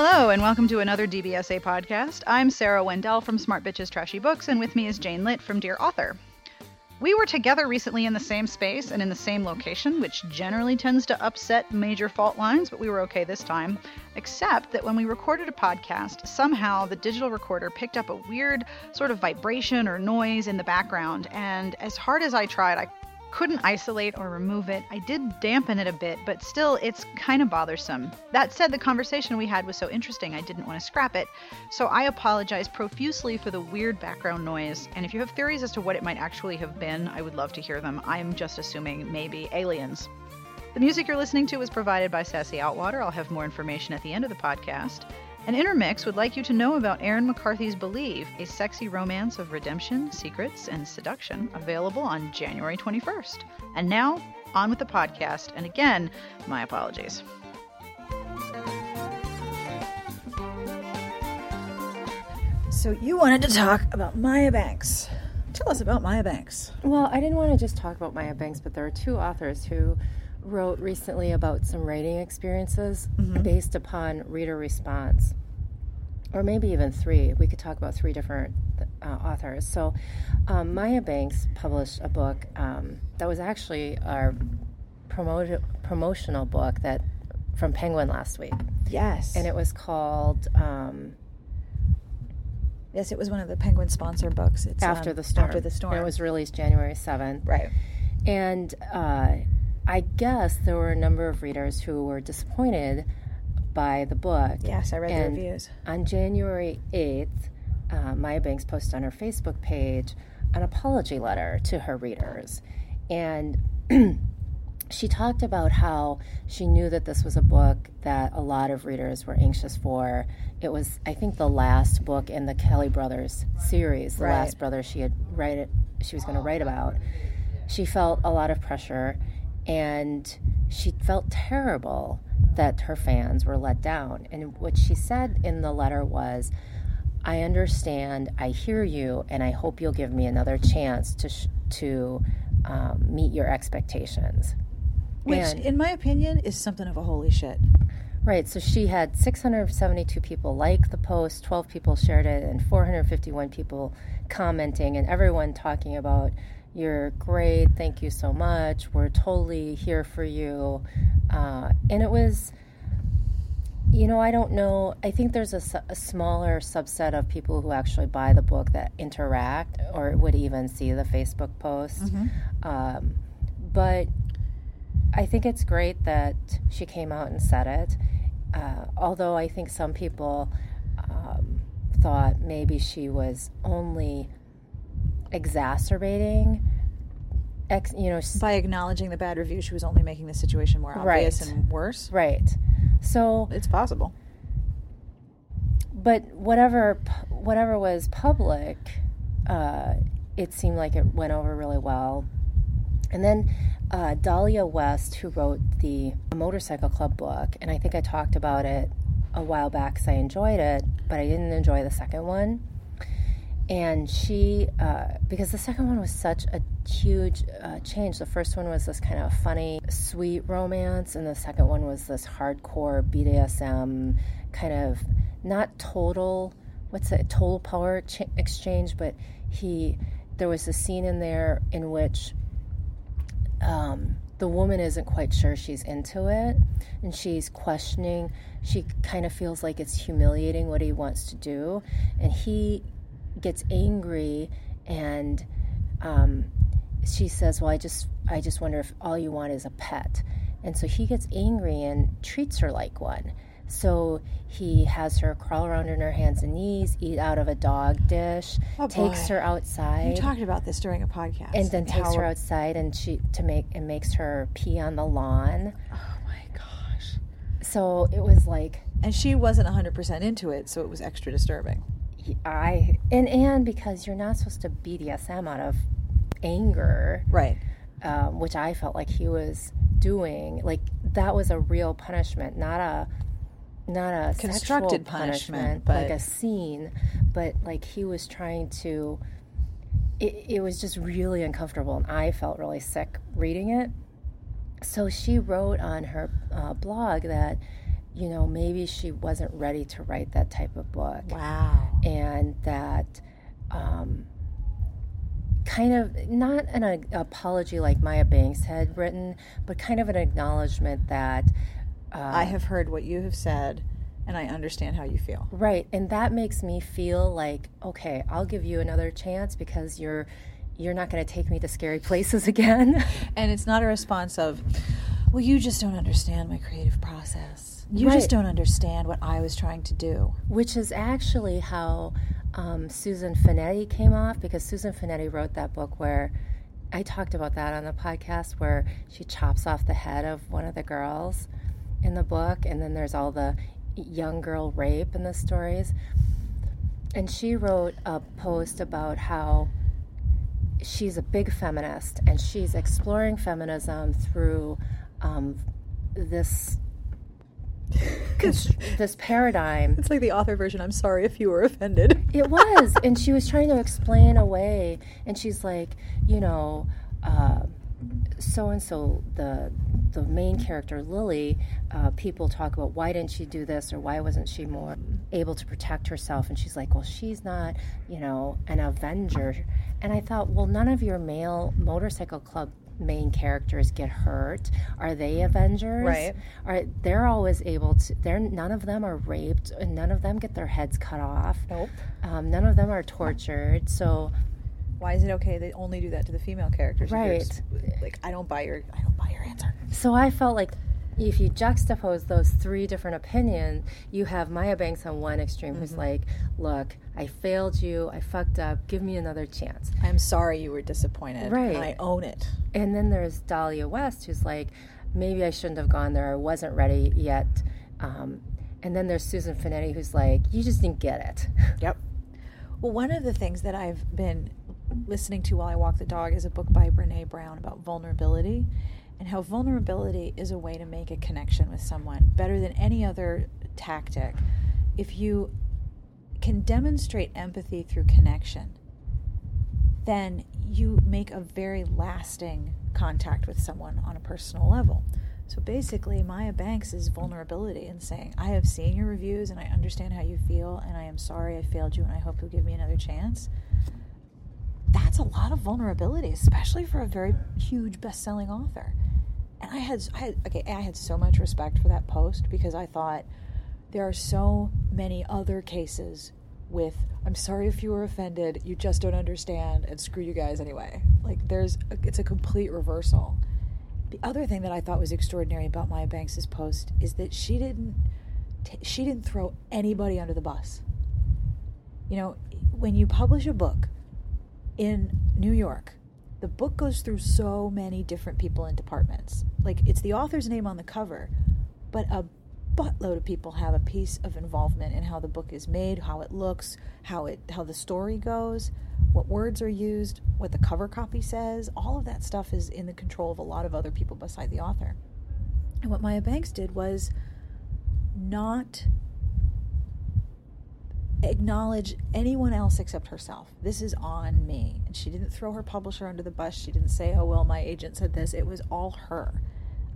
Hello, and welcome to another DBSA podcast. I'm Sarah Wendell from Smart Bitches Trashy Books, and with me is Jane Litte from Dear Author. We were together recently in the same space and in the same location, which generally tends to upset major fault lines, but we were okay this time. Except that when we recorded a podcast, somehow the digital recorder picked up a weird sort of vibration or noise in the background, and as hard as I tried, I couldn't isolate or remove it. I did dampen it a bit, but still, it's kind of bothersome. That said, the conversation we had was so interesting, I didn't want to scrap it. So I apologize profusely for the weird background noise. And if you have theories as to what it might actually have been, I would love to hear them. I'm just assuming maybe aliens. The music you're listening to was provided by Sassy Outwater. I'll have more information at the end of the podcast. And Intermix would like you to know about Erin McCarthy's Believe, a sexy romance of redemption, secrets, and seduction, available on January 21st. And now, on with the podcast. And again, my apologies. So you wanted to talk about Maya Banks. Tell us about Maya Banks. Well, I didn't want to just talk about Maya Banks, but there are two authors who wrote recently about some writing experiences mm-hmm. based upon reader response, or maybe even three. We could talk about three different uh, authors. So, um, Maya Banks published a book um, that was actually our promoted, promotional book that from Penguin last week. Yes, and it was called. Um, Yes, it was one of the Penguin sponsored books. It's after um, the storm. After the storm. And it was released January seventh. Right. And uh, I guess there were a number of readers who were disappointed by the book. Yes, I read and the reviews. On January eighth, uh, Maya Banks posted on her Facebook page an apology letter to her readers, and. she talked about how she knew that this was a book that a lot of readers were anxious for. It was, I think, the last book in the Kelly Brothers series, the right. last brother she had write it, she was going to write about. She felt a lot of pressure, and she felt terrible that her fans were let down. And what she said in the letter was, "I understand, I hear you, and I hope you'll give me another chance to sh- to um, meet your expectations." Which, and, in my opinion, is something of a holy shit. Right. So she had 672 people like the post, 12 people shared it, and 451 people commenting, and everyone talking about, you're great, thank you so much, we're totally here for you. Uh, and it was, you know, I don't know. I think there's a, a, smaller subset of people who actually buy the book that interact or would even see the Facebook post. Mm-hmm. Um, but I think it's great that she came out and said it. Uh, although I think some people um, thought maybe she was only exacerbating. Ex, you know, by acknowledging the bad review, she was only making the situation more obvious right. and worse. Right. So it's possible. But whatever, whatever was public, uh, it seemed like it went over really well. And then uh, Dahlia West, who wrote the Motorcycle Club book, and I think I talked about it a while back because I enjoyed it, but I didn't enjoy the second one. And she, uh, because the second one was such a huge uh, change. The first one was this kind of funny, sweet romance, and the second one was this hardcore BDSM kind of not total, what's it, total power ch- exchange, but he, there was a scene in there in which um, the woman isn't quite sure she's into it and she's questioning. She kind of feels like it's humiliating what he wants to do. And he gets angry and um, she says, Well, I just, I just wonder if all you want is a pet. And so he gets angry and treats her like one. So he has her crawl around on her hands and knees, eat out of a dog dish, oh takes her outside. You talked about this during a podcast. And then takes her outside and she to make and makes her pee on the lawn. Oh my gosh. So it was like and she wasn't 100% into it, so it was extra disturbing. I and and because you're not supposed to BDSM out of anger. Right. Um, which I felt like he was doing. Like that was a real punishment, not a not a constructed punishment, punishment, but like a scene, but like he was trying to. It, it was just really uncomfortable, and I felt really sick reading it. So she wrote on her uh, blog that, you know, maybe she wasn't ready to write that type of book. Wow. And that um, kind of not an a, apology like Maya Banks had written, but kind of an acknowledgement that. Uh, I have heard what you have said, and I understand how you feel. Right. And that makes me feel like, okay, I'll give you another chance because you're. You're not going to take me to scary places again. And it's not a response of, well, you just don't understand my creative process. You Right. just don't understand what I was trying to do. which is actually how um, Susan Fanetti came off because Susan Fanetti wrote that book where I talked about that on the podcast where she chops off the head of one of the girls in the book, and then there's all the young girl rape in the stories. And she wrote a post about how she's a big feminist and she's exploring feminism through um, this this paradigm It's like the author version. I'm sorry if you were offended. it was, and she was trying to explain away, and she's like, you know, so and so the the main character Lily. Uh, people talk about why didn't she do this or why wasn't she more able to protect herself, and she's like, well, she's not, you know, an avenger. And I thought, well, none of your male motorcycle club main characters get hurt are they avengers Right. are they're always able to they're none of them are raped and none of them get their heads cut off Nope. um, none of them are tortured. So Why is it okay they only do that to the female characters? Right. just- Like I don't buy your I don't buy your answer. so I felt like if you juxtapose those three different opinions, you have Maya Banks on one extreme who's like, "Look, I failed you. I fucked up. Give me another chance." I'm sorry you were disappointed. Right. I own it. And then there's Dahlia West who's like, "Maybe I shouldn't have gone there. I wasn't ready yet." Um, and then there's Susan Fanetti who's like, "You just didn't get it." Yep. Well, one of the things that I've been listening to while I walk the dog is a book by Brene Brown about vulnerability and how vulnerability is a way to make a connection with someone better than any other tactic. If you can demonstrate empathy through connection, then you make a very lasting contact with someone on a personal level. So basically, Maya Banks is vulnerability and saying, I have seen your reviews and I understand how you feel, and I am sorry I failed you, and I hope you'll give me another chance. That's a lot of vulnerability, especially for a very huge best selling author. And I had, I had, okay, I had so much respect for that post because I thought there are so many other cases with I'm sorry if you were offended, you just don't understand, and screw you guys anyway. Like there's a, it's a complete reversal. The other thing that I thought was extraordinary about Maya Banks's post is that she didn't t- she didn't throw anybody under the bus. You know, when you publish a book in New York, the book goes through so many different people and departments. Like it's the author's name on the cover, but a buttload of people have a piece of involvement in how the book is made, how it looks, how it how the story goes, what words are used, what the cover copy says. All of that stuff is in the control of a lot of other people beside the author. And what Maya Banks did was not acknowledge anyone else except herself. This is on me. And she didn't throw her publisher under the bus. She didn't say, oh, well, my agent said this. It was all her.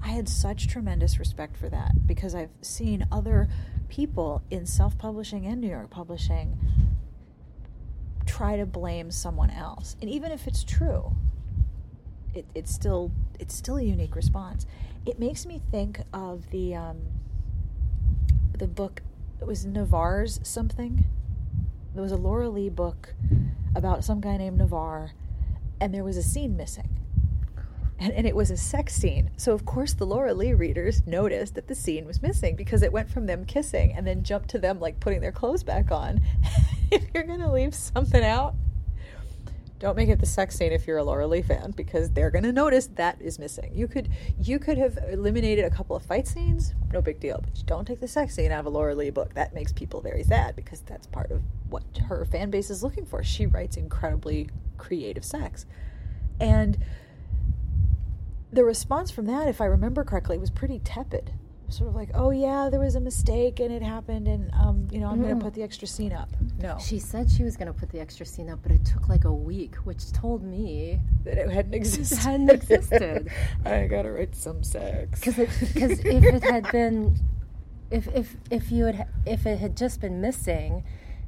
I had such tremendous respect for that because I've seen other people in self publishing and New York publishing try to blame someone else. And even if it's true, it, it's still it's still a unique response. It makes me think of the um, the book. It was Navarre's something. There was a Lora Leigh book about some guy named Navarre, and there was a scene missing. And, and it was a sex scene. So, of course, the Lora Leigh readers noticed that the scene was missing because it went from them kissing and then jumped to them like putting their clothes back on. if you're going to leave something out, don't make it the sex scene if you're a Lora Leigh fan because they're going to notice that is missing. You could you could have eliminated a couple of fight scenes, no big deal, but don't take the sex scene out of a Lora Leigh book. That makes people very sad because that's part of what her fan base is looking for. She writes incredibly creative sex. And the response from that, if I remember correctly, was pretty tepid. Sort of like, "Oh yeah, there was a mistake and it happened, and um, you know, I'm going Mm. to put the extra scene up." No, She said she was going to put the extra scene up, but it took like a week, which told me that it hadn't existed. It hadn't existed. I gotta write some sex. because because if it had been If if if you had if it had just been missing,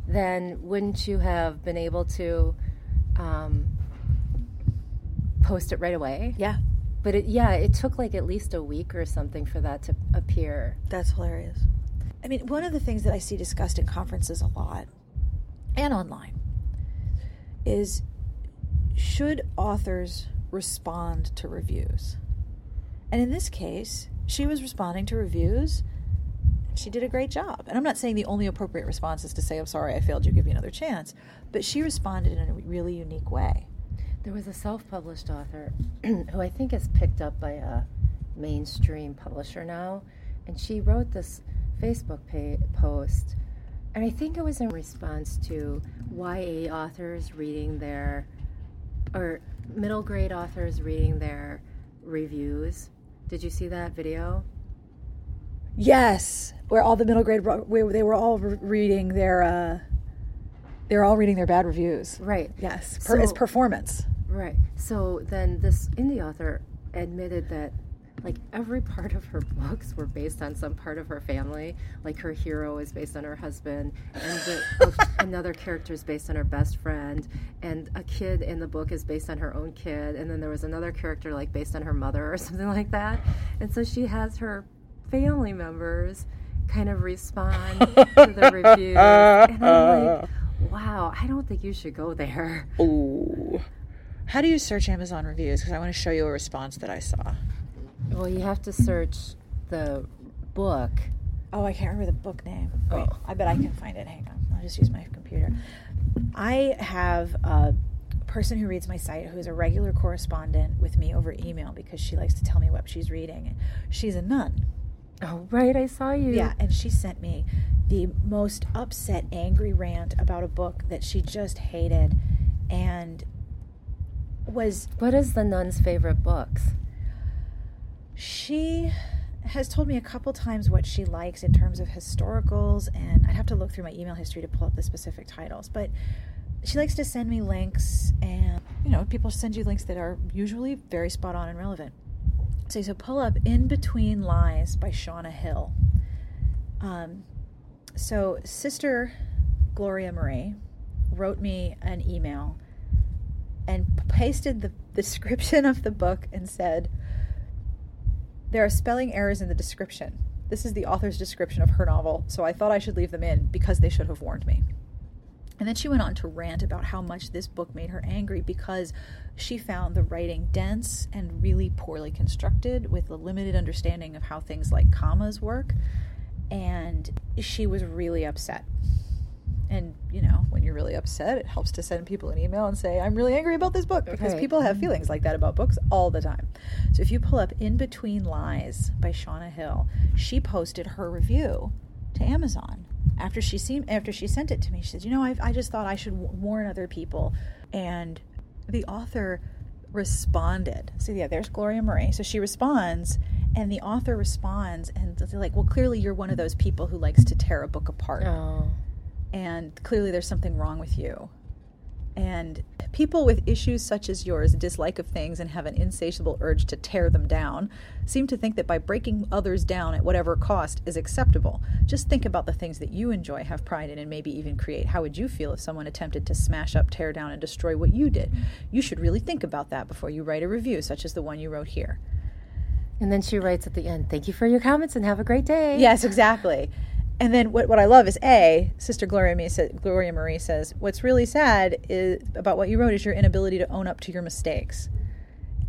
then wouldn't you have been able to um, post it right away? Yeah, But it, yeah, it took like at least a week or something for that to appear. that's hilarious. I mean, one of the things that I see discussed in conferences a lot and online is should authors respond to reviews? And in this case, she was responding to reviews. She did a great job. And I'm not saying the only appropriate response is to say, I'm sorry, I failed you, give me another chance. But she responded in a really unique way. There was a self published author who I think is picked up by a mainstream publisher now, and she wrote this Facebook pa- post, and I think it was in response to YA authors reading their, or middle grade authors reading their reviews. Did you see that video? Yes, where all the middle grade, where they were all reading their, uh, they were all reading their bad reviews. Right. Yes, per, it's So- performance. Right. So then this indie author admitted that like every part of her books were based on some part of her family. Like her hero is based on her husband, and the, uh, another character is based on her best friend, and a kid in the book is based on her own kid, and then there was another character like based on her mother or something like that. And so she has her family members kind of respond to the reviews, and I'm like, wow, I don't think you should go there. Ooh. How do you search Amazon reviews? Because I want to show you a response that I saw. Well, you have to search the book. Oh, I can't remember the book name. Oh. Wait, Oh. I bet I can find it. Hang on. I'll just use my computer. I have a person who reads my site who is a regular correspondent with me over email because she likes to tell me what she's reading. She's a nun. Oh, right, I saw you. Yeah, and she sent me the most upset, angry rant about a book that she just hated and was What is the nun's favorite books? She has told me a couple times what she likes in terms of historicals, and I'd have to look through my email history to pull up the specific titles. But she likes to send me links, and you know, people send you links that are usually very spot on and relevant. So, so pull up In Between Lies by Shauna Hill. Um, so, Sister Gloria Marie wrote me an email and pasted the description of the book and said, there are spelling errors in the description. This is the author's description of her novel, so I thought I should leave them in because they should have warned me. And then she went on to rant about how much this book made her angry because she found the writing dense and really poorly constructed with a limited understanding of how things like commas work. And she was really upset. And, you know, when you're really upset, it helps to send people an email and say, I'm really angry about this book because Right. people have mm-hmm. feelings like that about books all the time. So if you pull up In Between Lies by Shauna Hill, she posted her review to Amazon after she seen, after she sent it to me. She said, "You know, I, I just thought I should warn other people." And the author responded. So yeah, there's Gloria Marie. So she responds, and the author responds, and they're like, "Well, clearly you're one of those people who likes to tear a book apart." Oh. And clearly there's something wrong with you. And people with issues such as yours, dislike of things, and have an insatiable urge to tear them down, seem to think that by breaking others down at whatever cost is acceptable. Just think about the things that you enjoy, have pride in, and maybe even create. How would you feel if someone attempted to smash up, tear down, and destroy what you did? You should really think about that before you write a review, such as the one you wrote here. And then she writes at the end, Thank you for your comments and have a great day. Yes, exactly. And then what, what I love is A, Sister Gloria, Marie sa- Gloria Marie says, what's really sad is, about what you wrote is your inability to own up to your mistakes.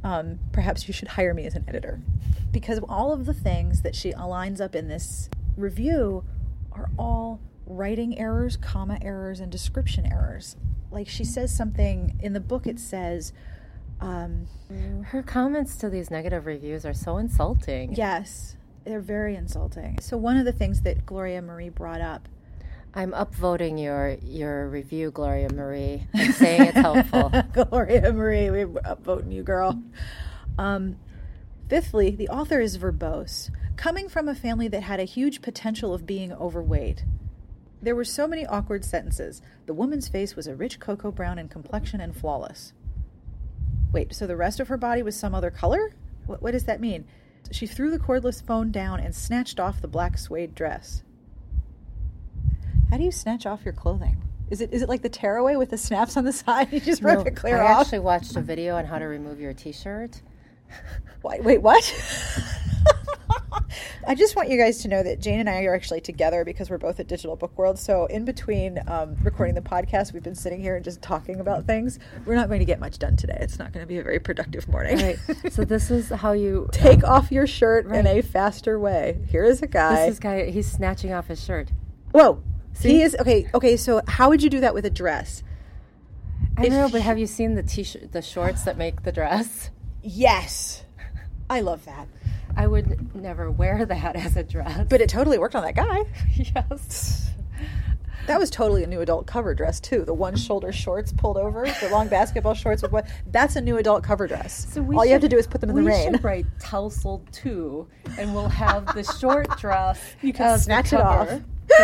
Um, perhaps you should hire me as an editor. Because all of the things that she lines up in this review are all writing errors, comma errors, and description errors. Like she says something in the book, it says, um, Her comments to these negative reviews are so insulting. yes, they're very insulting. So, one of the things that Gloria Marie brought up I'm upvoting your your review, Gloria Marie. I'm saying it's helpful. Gloria Marie, we're upvoting you, girl. Um, fifthly, the author is verbose, coming from a family that had a huge potential of being overweight. There were so many awkward sentences. The woman's face was a rich cocoa brown in complexion and flawless. Wait, so the rest of her body was some other color? What, what does that mean? She threw the cordless phone down and snatched off the black suede dress. How do you snatch off your clothing? Is it is it like the tearaway with the snaps on the side? You just rip No, it clear I off. actually watched a video on how to remove your T-shirt. Wait, wait, what? I just want you guys to know that Jane and I are actually together because we're both at Digital Book World. So, in between um, recording the podcast, we've been sitting here and just talking about things. We're not going to get much done today. It's not going to be a very productive morning. Right. so this is how you Take off your shirt in a faster way. Here is a guy. This is guy. He's snatching off his shirt. Whoa. See? He is okay. Okay, so how would you do that with a dress? I If know, but have you seen the t-shirt, the shorts that make the dress? Yes, I love that. I would never wear that as a dress. But it totally worked on that guy. yes. That was totally a new adult cover dress too. The one shoulder shorts pulled over, the long basketball shorts with what? That's a new adult cover dress. So we All you have to do is put them in the rain. we should write tousled too, and we'll have the short dress. You can snatch it off.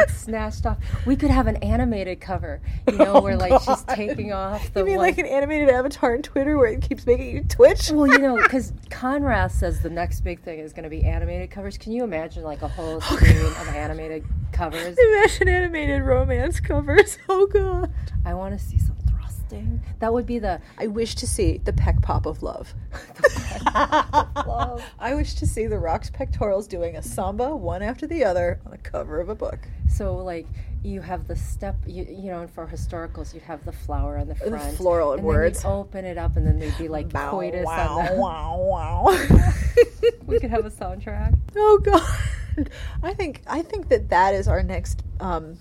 Snatched off. We could have an animated cover, you know, Oh, where like she's taking off the You mean one- like an animated avatar on Twitter where it keeps making you twitch? Well, you know, because Conrad says the next big thing is going to be animated covers. Can you imagine like a whole oh, screen of animated covers? Imagine animated romance covers. Oh god. I want to see some That would be the I wish to see the peck pop of love. love. I wish to see the Rock's pectorals doing a samba one after the other on the cover of a book. So like you have the step, you you know, and for historicals you'd have the flower on the The front, floral and words. Open it up, and then they'd be like Bow, coitus wow, on the. wow, wow. we could have a soundtrack. Oh God, I think I think that that is our next. Um,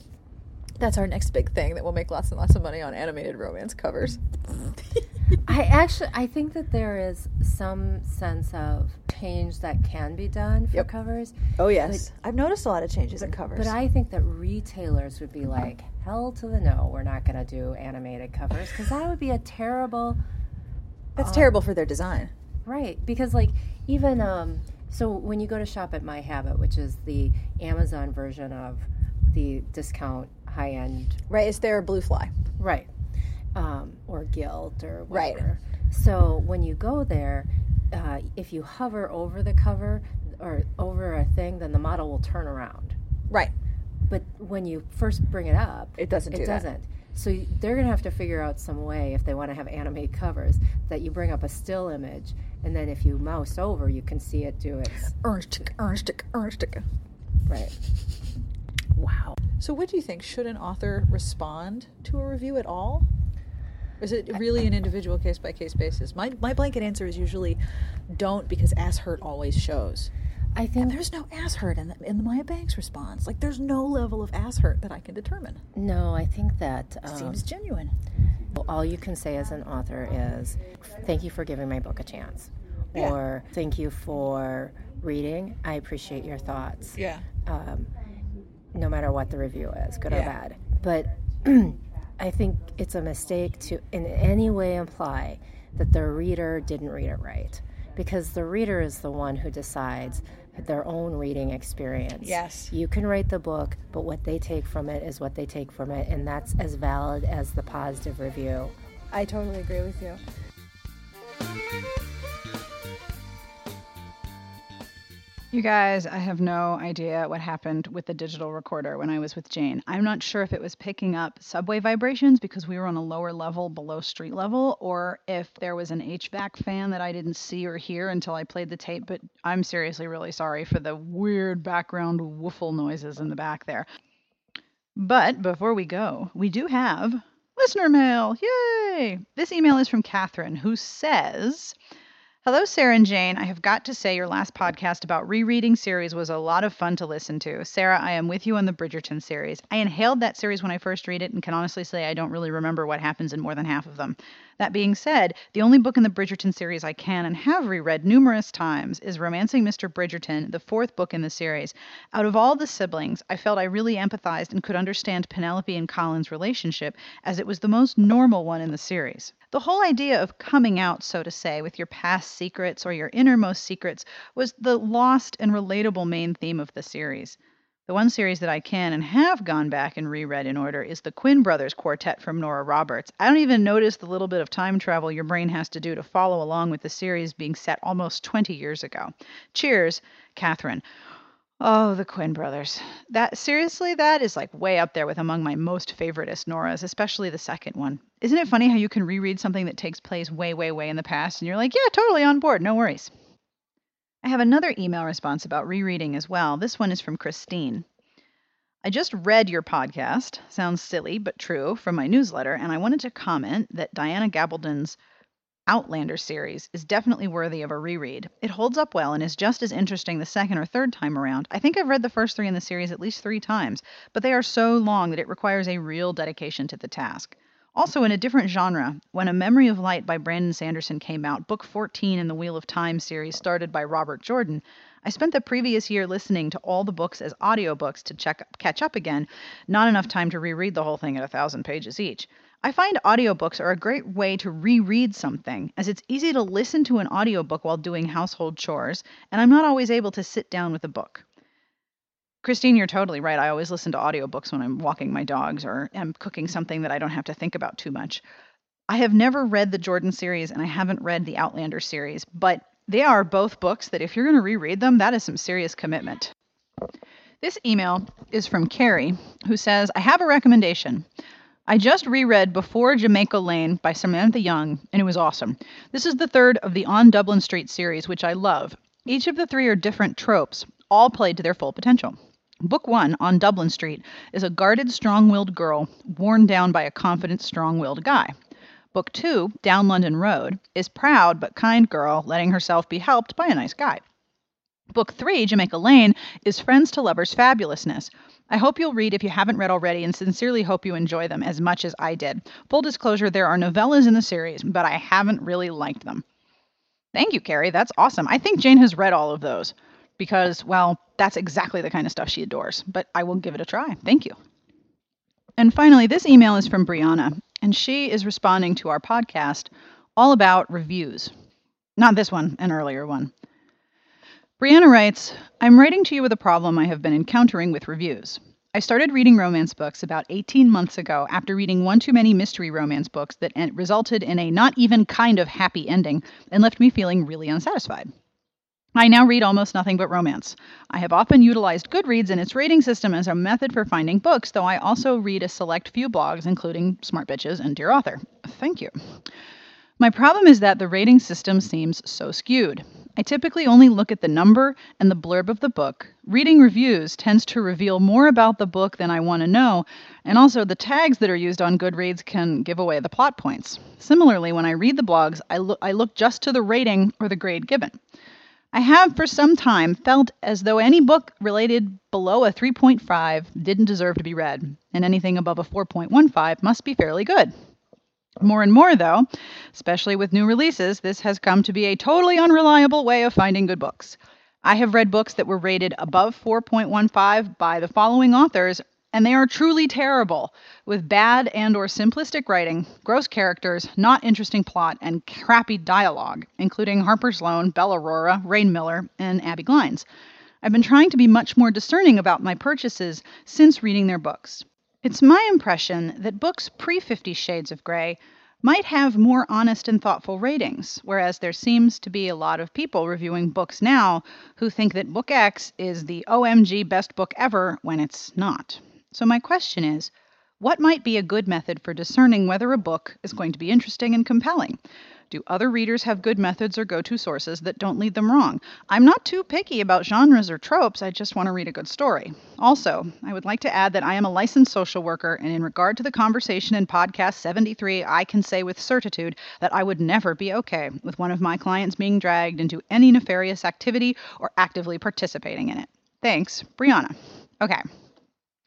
that's our next big thing that will make lots and lots of money on animated romance covers. I actually I think that there is some sense of change that can be done for Yep. covers. oh yes, I've noticed a lot of changes in covers. But I think that retailers would be like, hell to the no, we're not going to do animated covers because that would be a terrible, that's terrible for their design. right? Because like even um, so when you go to shop at MyHabit, which is the Amazon version of the discount high end, Right? It's their Bluefly. right, um, or Gilt or Right. So when you go there, uh, if you hover over the cover or over a thing, then the model will turn around. Right. But when you first bring it up, It doesn't do it that. doesn't. So they're going to have to figure out some way if they want to have animated covers that you bring up a still image, and then if you mouse over, you can see it do its Ernst, Ernst, Ernst. right. Wow. So, what do you think? Should an author respond to a review at all? Or is it really an individual case by case basis? My, my blanket answer is usually don't because ass hurt always shows. I And think there's no ass hurt in the, in the Maya Banks response. Like, there's no level of ass hurt that I can determine. no. I think that um, Seems genuine. all you can say as an author is, "Thank you for giving my book a chance," Yeah. or "Thank you for reading. I appreciate your thoughts." Yeah. um, no matter what the review is, good or bad. But I think it's a mistake to in any way imply that the reader didn't read it right. Because the reader is the one who decides their own reading experience. Yes. You can write the book, but what they take from it is what they take from it, and that's as valid as the positive review. I totally agree with you. You guys, I have no idea what happened with the digital recorder when I was with Jane. I'm not sure if it was picking up subway vibrations because we were on a lower level below street level, or if there was an HVAC fan that I didn't see or hear until I played the tape. But I'm seriously really sorry for the weird background woofle noises in the back there. But before we go, we do have listener mail. Yay! This email is from Catherine, who says. Hello, Sarah and Jane. I have got to say, your last podcast about rereading series was a lot of fun to listen to. Sarah, I am with you on the Bridgerton series. I inhaled that series when I first read it and can honestly say I don't really remember what happens in more than half of them. That being said, the only book in the Bridgerton series I can and have reread numerous times is Romancing Mr. Bridgerton, the fourth book in the series. Out of all the siblings, I felt I really empathized and could understand Penelope and Colin's relationship as it was the most normal one in the series. The whole idea of coming out, so to say, with your past secrets or your innermost secrets was the lost and relatable main theme of the series. The one series that I can and have gone back and reread in order is the Quinn Brothers Quartet from Nora Roberts. I don't even notice the little bit of time travel your brain has to do to follow along with the series being set almost 20 years ago. Cheers, Catherine. Oh, the Quinn brothers. That seriously, that is like way up there with among my most favoriteest Noras, especially the second one. Isn't it funny how you can reread something that takes place way, way, way in the past and you're like, yeah, totally on board, no worries. I have another email response about rereading as well. This one is from Christine. I just read your podcast, sounds silly but true, from my newsletter, and I wanted to comment that Diana Gabaldon's Outlander series is definitely worthy of a reread. It holds up well and is just as interesting the second or third time around. I think I've read the first three in the series at least three times, but they are so long that it requires a real dedication to the task. Also, in a different genre, when A Memory of Light by Brandon Sanderson came out, book 14 in the Wheel of Time series started by Robert Jordan, I spent the previous year listening to all the books as audiobooks to check, catch up again, not enough time to reread the whole thing at a thousand pages each. I find audiobooks are a great way to reread something, as it's easy to listen to an audiobook while doing household chores, and I'm not always able to sit down with a book. Christine, you're totally right. I always listen to audiobooks when I'm walking my dogs or am cooking something that I don't have to think about too much. I have never read the Jordan series and I haven't read the Outlander series, but they are both books that if you're going to reread them, that is some serious commitment. This email is from Carrie, who says, I have a recommendation. I just reread Before Jamaica Lane by Samantha Young, and it was awesome. This is the third of the On Dublin Street series, which I love. Each of the three are different tropes, all played to their full potential. Book one, on Dublin Street, is a guarded, strong willed girl worn down by a confident, strong willed guy. Book two, Down London Road, is proud but kind girl letting herself be helped by a nice guy. Book three, Jamaica Lane, is friends to lovers fabulousness. I hope you'll read if you haven't read already and sincerely hope you enjoy them as much as I did. Full disclosure, there are novellas in the series, but I haven't really liked them. Thank you, Carrie. That's awesome. I think Jane has read all of those because, well, that's exactly the kind of stuff she adores. But I will give it a try. Thank you. And finally, this email is from Brianna, and she is responding to our podcast all about reviews. Not this one, an earlier one. Brianna writes I'm writing to you with a problem I have been encountering with reviews. I started reading romance books about 18 months ago after reading one too many mystery romance books that resulted in a not even kind of happy ending and left me feeling really unsatisfied. I now read almost nothing but romance. I have often utilized Goodreads and its rating system as a method for finding books, though I also read a select few blogs, including Smart Bitches and Dear Author. Thank you. My problem is that the rating system seems so skewed. I typically only look at the number and the blurb of the book. Reading reviews tends to reveal more about the book than I want to know, and also the tags that are used on Goodreads can give away the plot points. Similarly, when I read the blogs, I, lo- I look just to the rating or the grade given. I have for some time felt as though any book related below a 3.5 didn't deserve to be read, and anything above a 4.15 must be fairly good. More and more, though, especially with new releases, this has come to be a totally unreliable way of finding good books. I have read books that were rated above 4.15 by the following authors and they are truly terrible with bad and or simplistic writing gross characters not interesting plot and crappy dialogue including harper sloan belle aurora rain miller and abbi glines i've been trying to be much more discerning about my purchases since reading their books it's my impression that books pre 50 shades of gray might have more honest and thoughtful ratings, whereas there seems to be a lot of people reviewing books now who think that Book X is the OMG best book ever when it's not. So, my question is what might be a good method for discerning whether a book is going to be interesting and compelling? Do other readers have good methods or go to sources that don't lead them wrong? I'm not too picky about genres or tropes, I just want to read a good story. Also, I would like to add that I am a licensed social worker, and in regard to the conversation in podcast 73, I can say with certitude that I would never be okay with one of my clients being dragged into any nefarious activity or actively participating in it. Thanks, Brianna. Okay,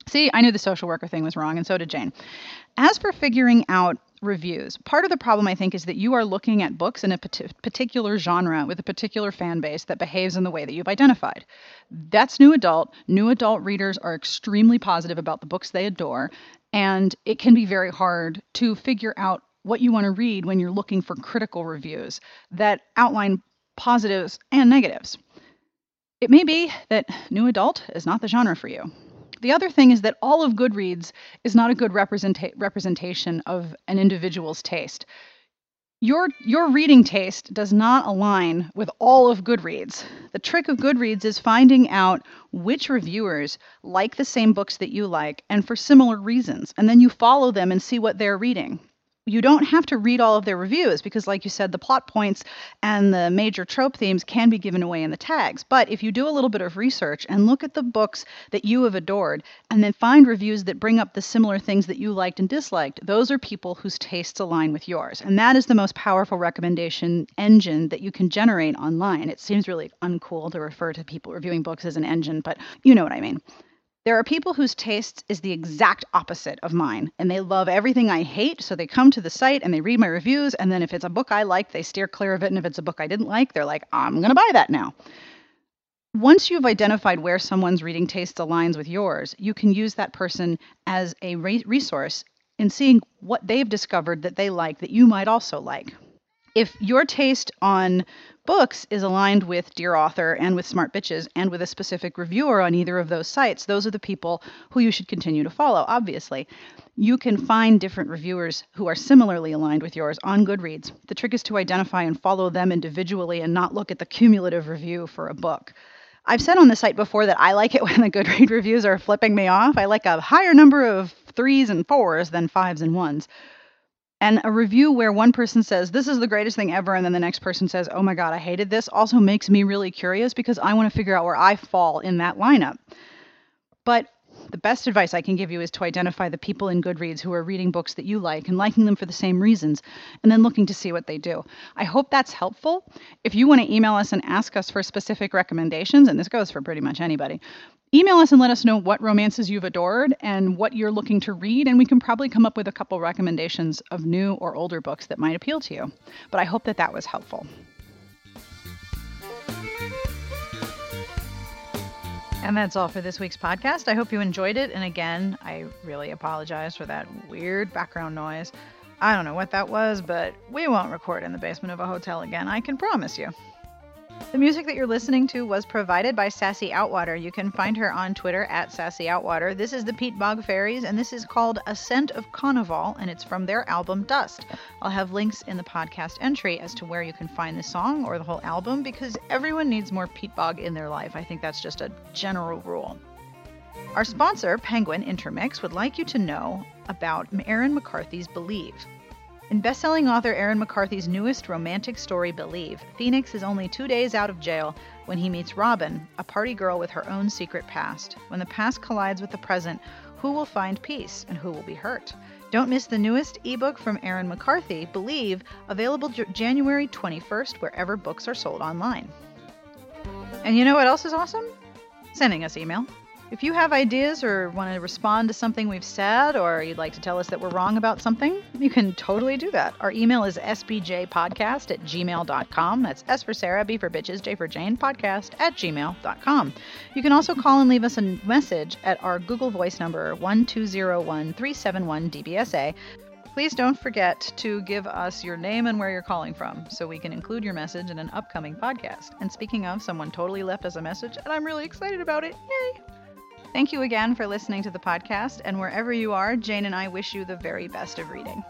See, I knew the social worker thing was wrong, and so did Jane. As for figuring out reviews, part of the problem I think is that you are looking at books in a particular genre with a particular fan base that behaves in the way that you've identified. That's new adult. New adult readers are extremely positive about the books they adore, and it can be very hard to figure out what you want to read when you're looking for critical reviews that outline positives and negatives. It may be that new adult is not the genre for you. The other thing is that all of Goodreads is not a good representa- representation of an individual's taste. Your, your reading taste does not align with all of Goodreads. The trick of Goodreads is finding out which reviewers like the same books that you like and for similar reasons, and then you follow them and see what they're reading you don't have to read all of their reviews because like you said the plot points and the major trope themes can be given away in the tags. But if you do a little bit of research and look at the books that you have adored and then find reviews that bring up the similar things that you liked and disliked those are people whose tastes align with yours. And that is the most powerful recommendation engine that you can generate online. It seems really uncool to refer to people reviewing books as an engine but you know what i mean there are people whose taste is the exact opposite of mine, and they love everything I hate, so they come to the site and they read my reviews, and then if it's a book I like, they steer clear of it, and if it's a book I didn't like, they're like, I'm going to buy that now. Once you've identified where someone's reading taste aligns with yours, you can use that person as a re- resource in seeing what they've discovered that they like that you might also like. If your taste on books is aligned with Dear Author and with Smart Bitches and with a specific reviewer on either of those sites, those are the people who you should continue to follow, obviously. You can find different reviewers who are similarly aligned with yours on Goodreads. The trick is to identify and follow them individually and not look at the cumulative review for a book. I've said on the site before that I like it when the Goodread reviews are flipping me off. I like a higher number of threes and fours than fives and ones. And a review where one person says, This is the greatest thing ever, and then the next person says, Oh my God, I hated this, also makes me really curious because I want to figure out where I fall in that lineup. But the best advice I can give you is to identify the people in Goodreads who are reading books that you like and liking them for the same reasons, and then looking to see what they do. I hope that's helpful. If you want to email us and ask us for specific recommendations, and this goes for pretty much anybody, email us and let us know what romances you've adored and what you're looking to read, and we can probably come up with a couple recommendations of new or older books that might appeal to you. But I hope that that was helpful. And that's all for this week's podcast. I hope you enjoyed it. And again, I really apologize for that weird background noise. I don't know what that was, but we won't record in the basement of a hotel again, I can promise you. The music that you're listening to was provided by Sassy Outwater. You can find her on Twitter at Sassy Outwater. This is the Peatbog Faeries, and this is called Ascent of Conival, and it's from their album Dust. I'll have links in the podcast entry as to where you can find the song or the whole album because everyone needs more peat bog in their life. I think that's just a general rule. Our sponsor, Penguin Intermix, would like you to know about Erin McCarthy's Believe. In bestselling author Erin McCarthy's newest romantic story, Believe, Phoenix is only two days out of jail when he meets Robin, a party girl with her own secret past. When the past collides with the present, who will find peace and who will be hurt? Don't miss the newest ebook from Erin McCarthy, Believe, available J- January 21st wherever books are sold online. And you know what else is awesome? Sending us email. If you have ideas or want to respond to something we've said, or you'd like to tell us that we're wrong about something, you can totally do that. Our email is sbjpodcast at gmail.com. That's S for Sarah, B for Bitches, J for Jane, podcast at gmail.com. You can also call and leave us a message at our Google Voice number 1201 371 DBSA. Please don't forget to give us your name and where you're calling from so we can include your message in an upcoming podcast. And speaking of, someone totally left us a message, and I'm really excited about it. Yay! Thank you again for listening to the podcast, and wherever you are, Jane and I wish you the very best of reading.